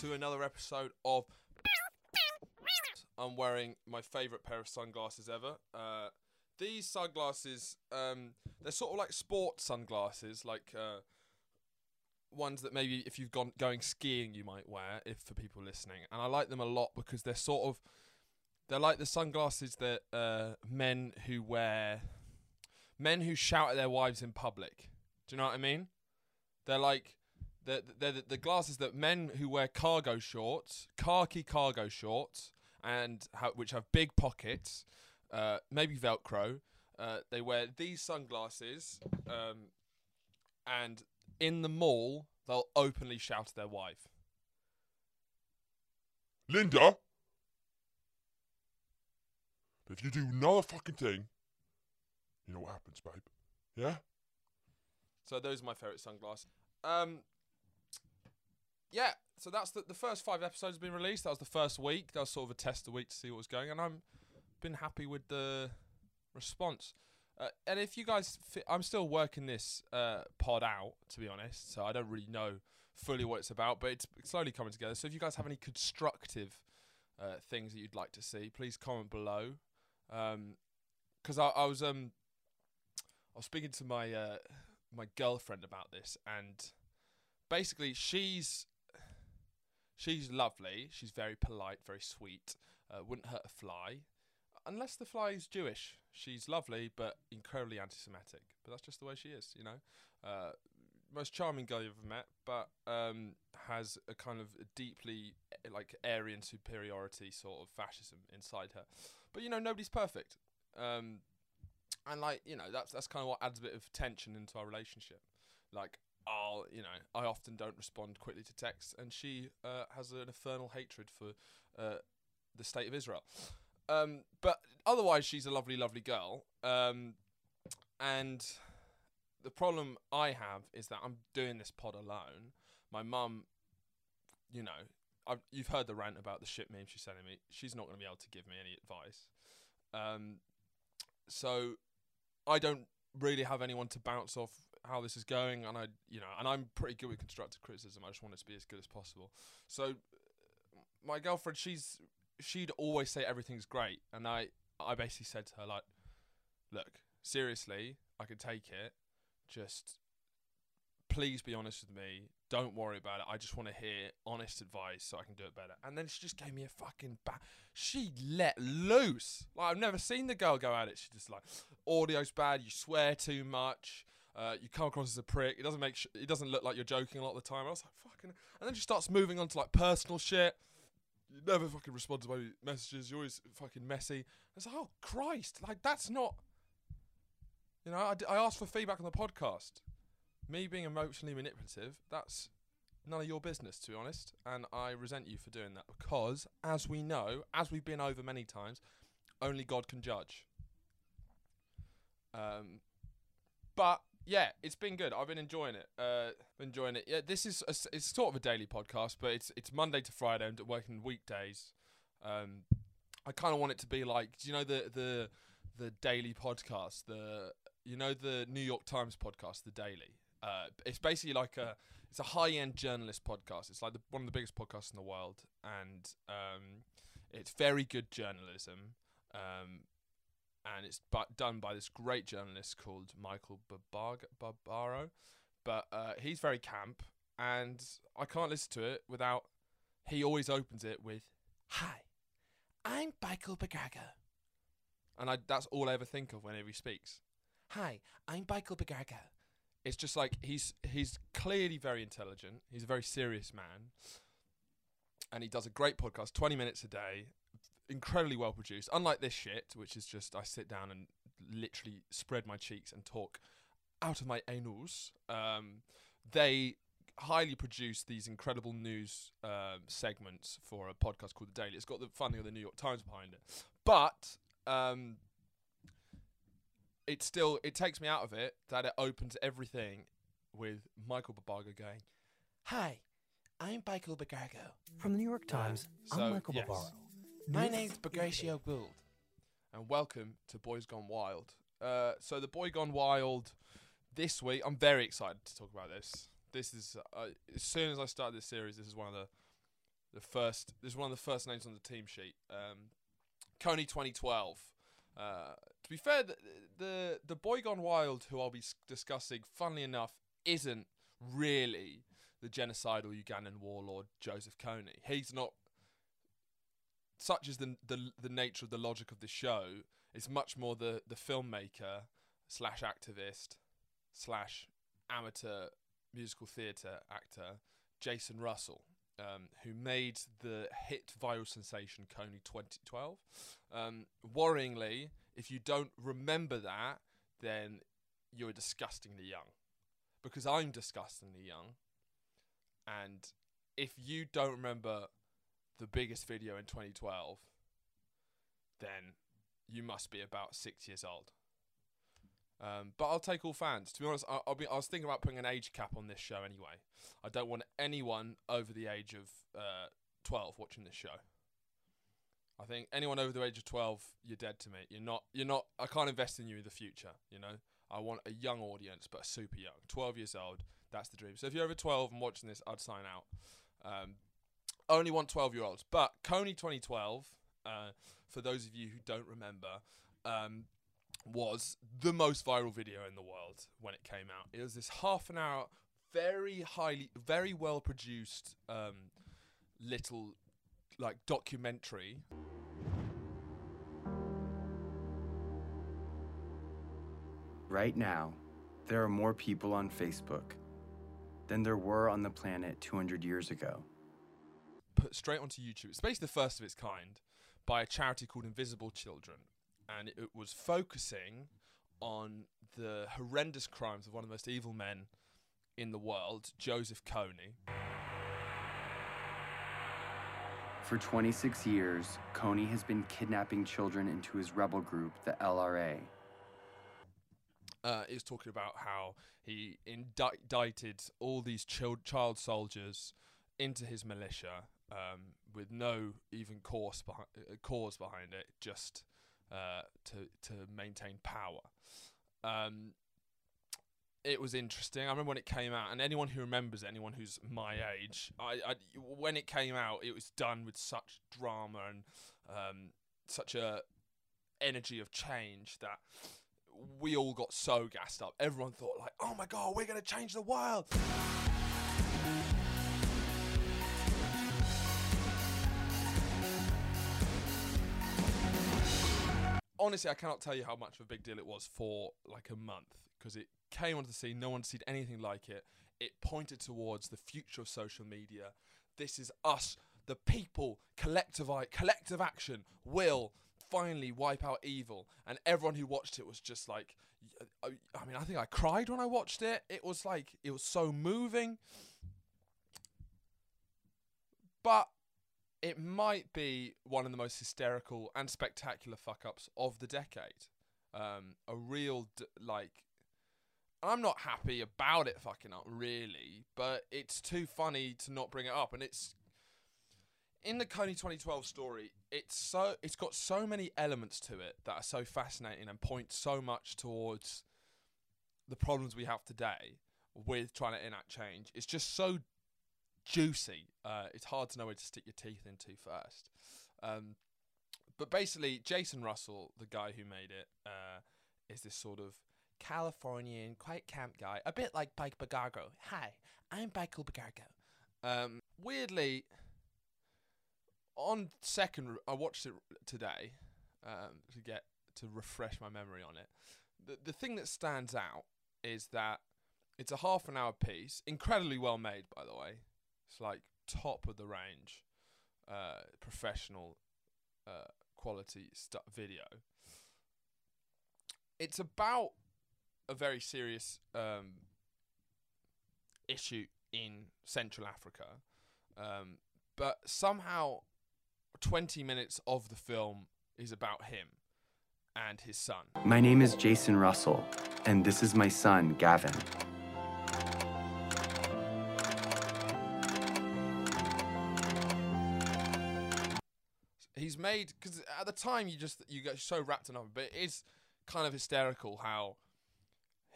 to another episode of. I'm wearing my favourite pair of sunglasses ever. Uh, these sunglasses, um, they're sort of like sport sunglasses, like uh, ones that maybe if you've gone going skiing you might wear. If for people listening, and I like them a lot because they're sort of they're like the sunglasses that uh, men who wear men who shout at their wives in public. Do you know what I mean? They're like they're, they're the, the glasses that men who wear cargo shorts, khaki cargo shorts, and ha- which have big pockets, uh, maybe Velcro. Uh, they wear these sunglasses, um, and in the mall they'll openly shout at their wife. Linda, if you do another fucking thing, you know what happens, babe. Yeah? So those are my favourite sunglasses. Um, yeah, so that's the, the first five episodes have been released. That was the first week. That was sort of a test a week to see what was going, and I'm been happy with the response. Uh, and if you guys, fi- I'm still working this uh, pod out, to be honest. So I don't really know fully what it's about, but it's slowly coming together. So if you guys have any constructive uh, things that you'd like to see, please comment below. Because I, I was um, I was speaking to my uh, my girlfriend about this, and basically she's she's lovely. She's very polite, very sweet. Uh, wouldn't hurt a fly, unless the fly is Jewish. She's lovely, but incredibly anti-Semitic. But that's just the way she is, you know. Uh, most charming girl you've ever met, but um, has a kind of deeply eh, like Aryan superiority sort of fascism inside her. But you know, nobody's perfect. Um, and like you know, that's that's kind of what adds a bit of tension into our relationship. Like I'll, you know, I often don't respond quickly to texts, and she uh, has an infernal hatred for uh, the state of Israel. Um, but otherwise, she's a lovely, lovely girl. Um, and the problem I have is that I'm doing this pod alone. My mum, you know, I've, you've heard the rant about the shit meme she's sending me. She's not going to be able to give me any advice. Um, so I don't really have anyone to bounce off how this is going, and I, you know, and I'm pretty good with constructive criticism. I just want it to be as good as possible. So my girlfriend, she's she'd always say everything's great, and I I basically said to her like, look, seriously, I can take it. Just please be honest with me. Don't worry about it. I just want to hear honest advice so I can do it better. And then she just gave me a fucking bat. She let loose. Like I've never seen the girl go at it. She just like audio's bad. You swear too much. Uh, you come across as a prick. It doesn't make. Sh- it doesn't look like you're joking a lot of the time. I was like fucking. And then she starts moving on to like personal shit. You never fucking respond to my messages. You're always fucking messy. It's like, oh Christ, like that's not. You know, I, d- I asked for feedback on the podcast. Me being emotionally manipulative, that's none of your business, to be honest. And I resent you for doing that because, as we know, as we've been over many times, only God can judge. Um, but yeah, it's been good. I've been enjoying it. Uh, enjoying it. Yeah, this is a it's sort of a daily podcast, but it's it's Monday to Friday. I'm working weekdays. Um, I kind of want it to be like, do you know the the the daily podcast, the you know the New York Times podcast, the Daily. Uh, it's basically like a it's a high end journalist podcast. It's like the, one of the biggest podcasts in the world, and um, it's very good journalism. Um, and it's but done by this great journalist called Michael Barbar- Barbaro. But uh, he's very camp, and I can't listen to it without. He always opens it with, "Hi, I'm Michael Bagargo," and I that's all I ever think of whenever he speaks. Hi, I'm Michael Bagargo. It's just like he's he's clearly very intelligent. He's a very serious man, and he does a great podcast, twenty minutes a day, incredibly well produced. Unlike this shit, which is just I sit down and literally spread my cheeks and talk out of my anus. Um, they highly produce these incredible news um, segments for a podcast called The Daily. It's got the funding of the New York Times behind it, but um, it still it takes me out of it that it opens everything with Michael Babarga going, "Hi, I'm Michael Bagargo. From the New York Times, So, I'm Michael yes. Barbaro. My name's Bagratio Gould, and welcome to Boys Gone Wild. Uh, so the Boy Gone Wild this week, I'm very excited to talk about this. This is uh, as soon as I started this series, this is one of the the first. This is one of the first names on the team sheet. Um, Kony 2012. Uh, to be fair, the, the the boy gone wild, who I'll be discussing, funnily enough, isn't really the genocidal Ugandan warlord Joseph Kony. He's not. Such is the the the nature of the logic of the show. It's much more the the filmmaker slash activist slash amateur musical theatre actor Jason Russell, um, who made the hit viral sensation Kony 2012. Um, worryingly, if you don't remember that, then you're disgustingly young. Because I'm disgustingly young. And if you don't remember the biggest video in 2012, then you must be about six years old. Um, but I'll take all fans. To be honest, I, I'll be. I was thinking about putting an age cap on this show anyway. I don't want anyone over the age of uh, twelve watching this show. I think anyone over the age of twelve, you're dead to me. You're not. You're not. I can't invest in you in the future. You know. I want a young audience, but super young. Twelve years old. That's the dream. So if you're over twelve and watching this, I'd sign out. Um, only want twelve year olds. But Kony 2012. Uh, for those of you who don't remember. Um, was the most viral video in the world when it came out. It was this half an hour, very highly, very well produced, um, little like documentary. Right now, there are more people on Facebook than there were on the planet 200 years ago. Put straight onto YouTube. It's basically the first of its kind by a charity called Invisible Children, and it, it was focusing on the horrendous crimes of one of the most evil men in the world, Joseph Kony. For 26 years, Kony has been kidnapping children into his rebel group, the LRA. uh, is talking about how he indicted all these child child soldiers into his militia um, with no even cause behind uh, cause behind it, just uh, to to maintain power. Um, it was interesting. I remember when it came out, and anyone who remembers anyone who's my age, I, I when it came out, it was done with such drama and um, such a energy of change that we all got so gassed up. Everyone thought like, "Oh my god, we're gonna change the world!" Honestly, I cannot tell you how much of a big deal it was for like a month because it came onto the scene. No one seen anything like it. It pointed towards the future of social media. This is us, the people, collective collective action will finally wipe out evil. And everyone who watched it was just like, I uh, I mean, I think I cried when I watched it. It was like it was so moving. But it might be one of the most hysterical and spectacular fuck ups of the decade. Um, a real d- like. I'm not happy about it fucking up, really, but it's too funny to not bring it up, and it's in the Kony 2012 story. It's so it's got so many elements to it that are so fascinating and point so much towards the problems we have today with trying to enact change. It's just so juicy. Uh, it's hard to know where to stick your teeth into first. Um, but basically, Jason Russell, the guy who made it, uh, is this sort of Californian, quite camp guy, a bit like Bike Bagargo. Hi, I'm Michael Bagargo. Um, weirdly, on second, I watched it today um, to get to refresh my memory on it. The the thing that stands out is that it's a half an hour piece, incredibly well made, by the way. It's like top of the range, uh, professional uh, quality stu- video. It's about a very serious um, issue in Central Africa, um, but somehow 20 minutes of the film is about him and his son. My name is Jason Russell, and this is my son, Gavin. Made because at the time you just you get so wrapped in it, but it is kind of hysterical how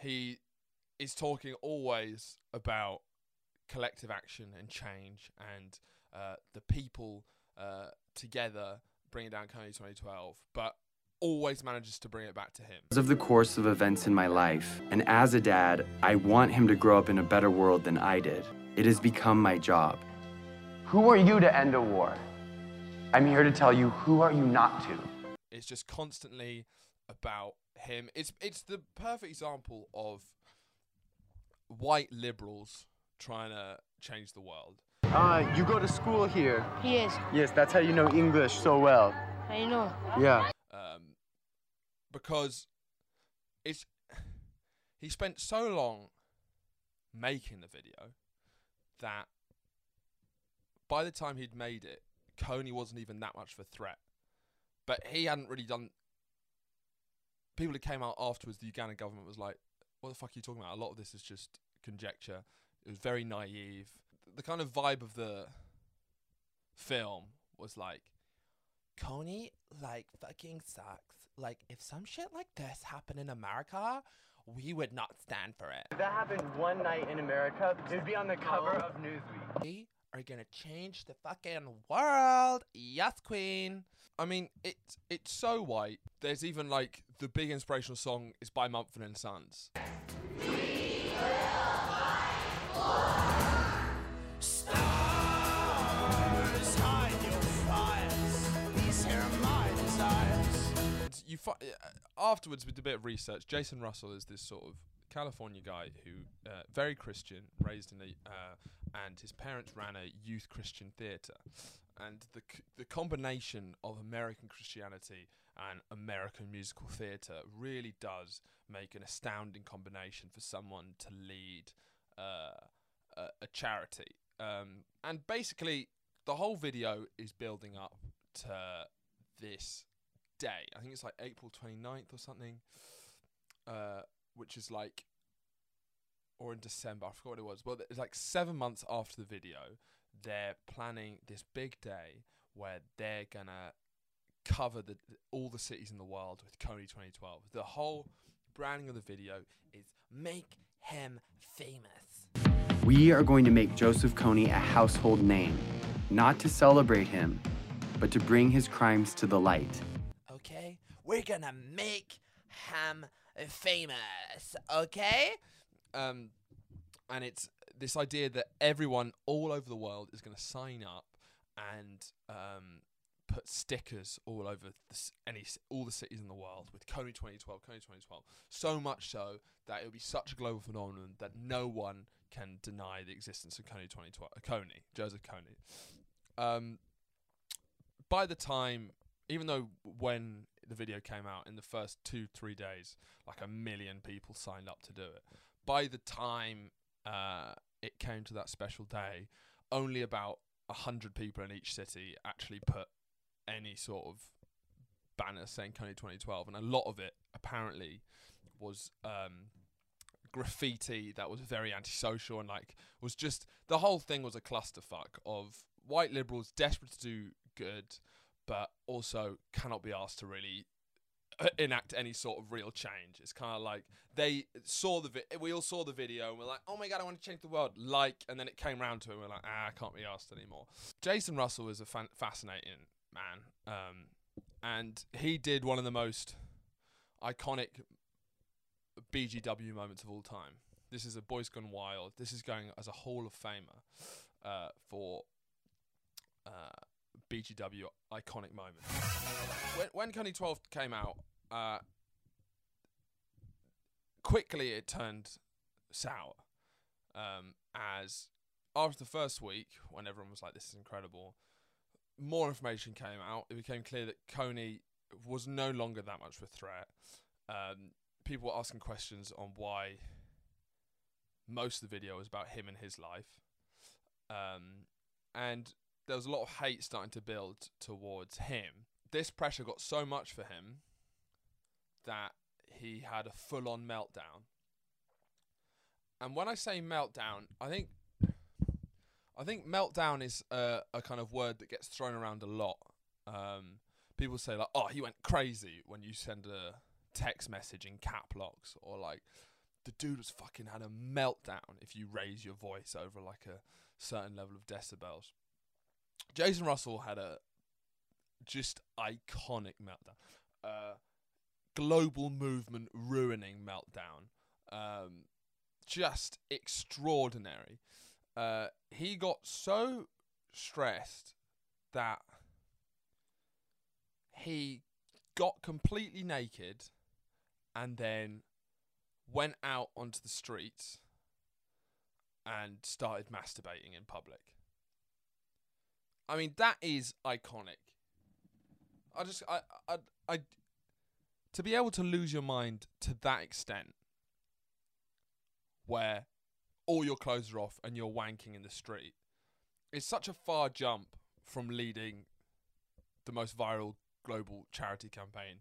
he is talking always about collective action and change and uh, the people uh, together bringing down Kony 2012, but always manages to bring it back to him. Because of the course of events in my life, and as a dad, I want him to grow up in a better world than I did. It has become my job. Who are you to end a war? I'm here to tell you who are you not to. It's just constantly about him. It's it's the perfect example of white liberals trying to change the world. Uh, you go to school here. Yes, Yes, that's how you know English so well. I know. Yeah. um, because it's he spent so long making the video that by the time he'd made it, Kony wasn't even that much of a threat. But he hadn't really done. People who came out afterwards, the Ugandan government was like, "What the fuck are you talking about? A lot of this is just conjecture." It was very naive. The kind of vibe of the film was like, Kony like fucking sucks. Like if some shit like this happened in America, we would not stand for it. If that happened one night in America, it would be on the cover of Newsweek. We are gonna change the fucking world. Yes, queen. I mean, it's it's so white. There's even like the big inspirational song is by Mumford and Sons. You fi- uh, afterwards with a bit of research, Jason Russell is this sort of California guy who uh, very Christian, raised in a, uh, and his parents ran a youth Christian theater, and the the combination of American Christianity and American musical theater really does make an astounding combination for someone to lead uh, a, a charity. Um, and basically, the whole video is building up to this day. I think it's like April 29th or something, uh, which is like, or in December, I forgot what it was. Well, it's like seven months after the video, they're planning this big day where they're gonna cover the all the cities in the world with Kony 2012. The whole branding of the video is make him famous. We are going to make Joseph Kony a household name, not to celebrate him, but to bring his crimes to the light. okay? We're gonna make him famous, okay? Um, and it's this idea that everyone all over the world is gonna sign up and um, put stickers all over the, any all the cities in the world with Kony 2012, Kony 2012. So much so that it'll be such a global phenomenon that no one can deny the existence of Kony 2012. Uh, Kony, Joseph Kony. Um, by the time even though when the video came out in the first two three days like a million people signed up to do it by the time uh, it came to that special day only about hundred people in each city actually put any sort of banner saying Kony 2012 and a lot of it apparently was um, graffiti that was very antisocial and like was just the whole thing was a clusterfuck of white liberals desperate to do good but also cannot be asked to really enact any sort of real change. It's kind of like they saw the vi- we all saw the video and we're like, oh my god, I want to change the world. Like, and then it came round to and we're like, ah, I can't be asked anymore. Jason Russell is a fan- fascinating man, um, and he did one of the most iconic BGW moments of all time. This is a Boys Gone Wild. This is going as a Hall of Famer uh, for uh, BGW iconic moment. When when Kony 12 came out, uh, quickly it turned sour. Um, as after the first week, when everyone was like, "This is incredible," more information came out. It became clear that Kony was no longer that much of a threat. Um, people were asking questions on why most of the video was about him and his life. Um, and there was a lot of hate starting to build towards him. This pressure got so much for him that he had a full on meltdown. And when I say meltdown, I think I think meltdown is a, a kind of word that gets thrown around a lot. Um, people say like, "Oh, he went crazy" when you send a text message in cap locks, or like the dude was fucking had a meltdown if you raise your voice over like a certain level of decibels. Jason Russell had a just iconic meltdown. Uh, global movement ruining meltdown. Um, just extraordinary. Uh, he got so stressed that he got completely naked and then went out onto the streets and started masturbating in public. I mean, that is iconic. I just, I, I, I, to be able to lose your mind to that extent, where all your clothes are off and you're wanking in the street, is such a far jump from leading the most viral global charity campaign.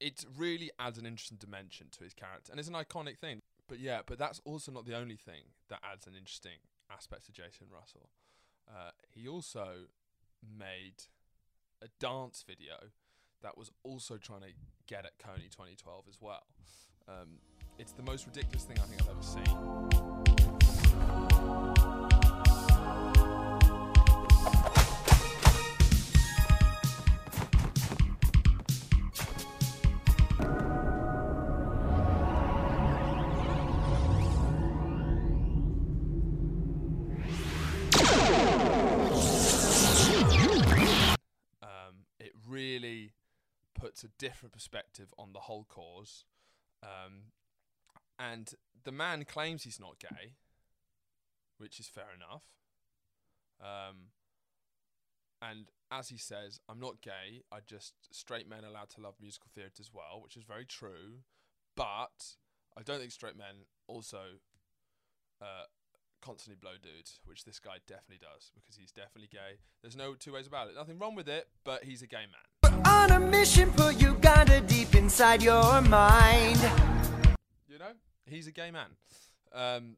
It really adds an interesting dimension to his character, and it's an iconic thing. But yeah, but that's also not the only thing that adds an interesting aspect to Jason Russell. Uh, he also made a dance video that was also trying to get at Kony 2012 as well. Um, it's the most ridiculous thing I think I've ever seen. Different perspective on the whole cause. Um, and the man claims he's not gay, which is fair enough. Um, and as he says, I'm not gay. I just straight men allowed to love musical theatre as well, which is very true. But I don't think straight men also uh, constantly blow dudes, which this guy definitely does because he's definitely gay. There's no two ways about it. Nothing wrong with it, but he's a gay man. On a mission, put Uganda deep inside your mind. You know, he's a gay man. Um,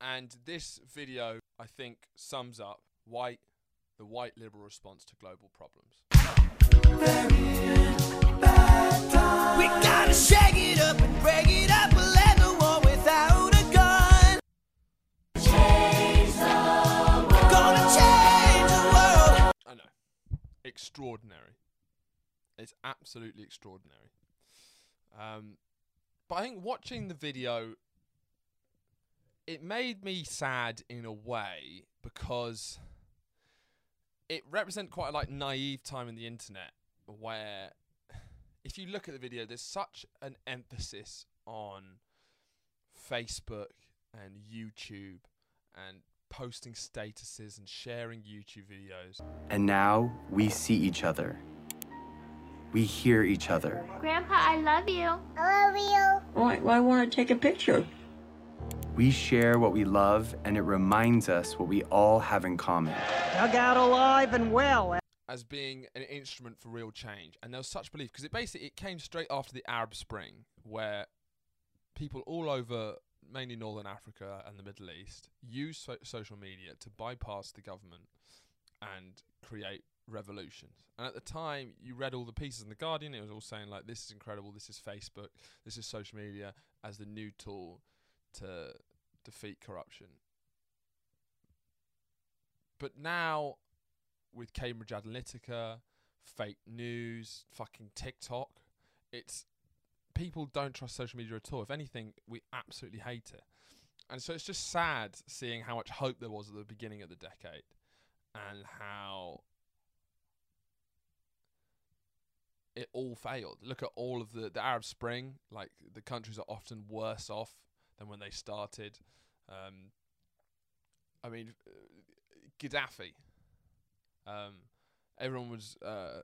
and this video, I think, sums up white, the white liberal response to global problems. We gotta shake it up and break it up. Extraordinary. It's absolutely extraordinary. Um, but I think watching the video, it made me sad in a way because it represents quite a like naive time in the internet where if you look at the video there's such an emphasis on Facebook and YouTube and posting statuses and sharing YouTube videos And now we see each other. We hear each other. Grandpa, I love you. I love you. Why, why want to take a picture? We share what we love, and it reminds us what we all have in common. Dug out alive and well. as being an instrument for real change. And there was such belief because it basically it came straight after the Arab Spring, where people all over, mainly Northern Africa and the Middle East, use so- social media to bypass the government and create revolutions. And at the time, you read all the pieces in the Guardian. It was all saying like, "This is incredible. This is Facebook. This is social media as the new tool to defeat corruption." But now with Cambridge Analytica, fake news, fucking TikTok. It's people don't trust social media at all. If anything, we absolutely hate it. And so it's just sad seeing how much hope there was at the beginning of the decade and how it all failed. Look at all of the the Arab Spring, like the countries are often worse off than when they started. Um, I mean, uh, Gaddafi. Um, everyone was uh,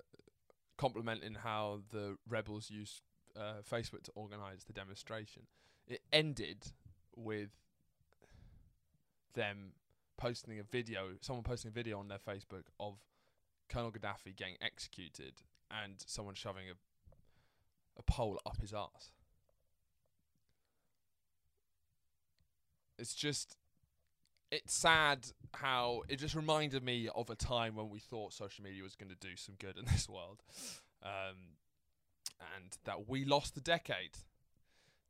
complimenting how the rebels used uh, Facebook to organise the demonstration. It ended with them posting a video, someone posting a video on their Facebook of Colonel Gaddafi getting executed and someone shoving a a pole up his ass. It's just it's sad how it just reminded me of a time when we thought social media was going to do some good in this world, um, and that we lost the decade.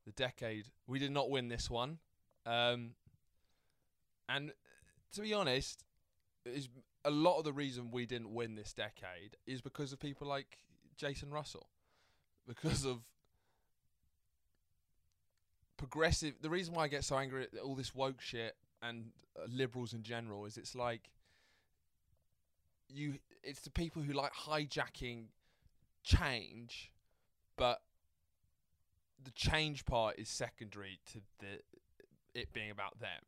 the decade. We did not win this one, um, and to be honest, is a lot of the reason we didn't win this decade is because of people like Jason Russell, because of progressive. The reason why I get so angry at all this woke shit and uh, liberals in general is it's like you. It's the people who like hijacking change, but the change part is secondary to the it being about them.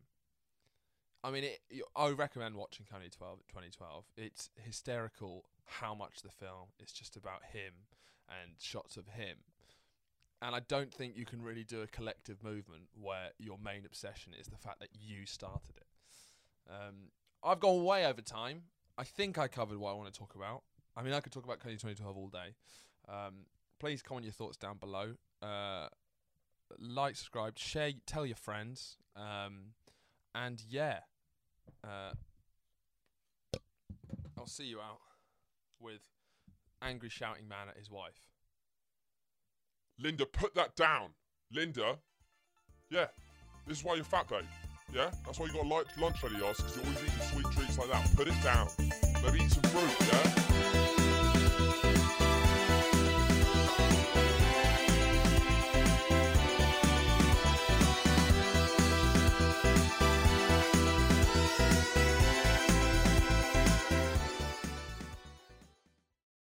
I mean, it, I recommend watching Kanye 12, 2012. It's hysterical how much the film is just about him and shots of him. And I don't think you can really do a collective movement where your main obsession is the fact that you started it. Um, I've gone way over time. I think I covered what I want to talk about. I mean, I could talk about Kanye 2012 all day. Um, please comment your thoughts down below. Uh, like, subscribe, share, tell your friends. Um, and yeah, uh, I'll see you out with angry shouting man at his wife. Linda, put that down. Linda. Yeah. This is why you're fat, babe. Yeah? That's why you got lunch, lunch ready, ass, because you're always eating sweet treats like that. Put it down. Maybe eat some fruit, yeah?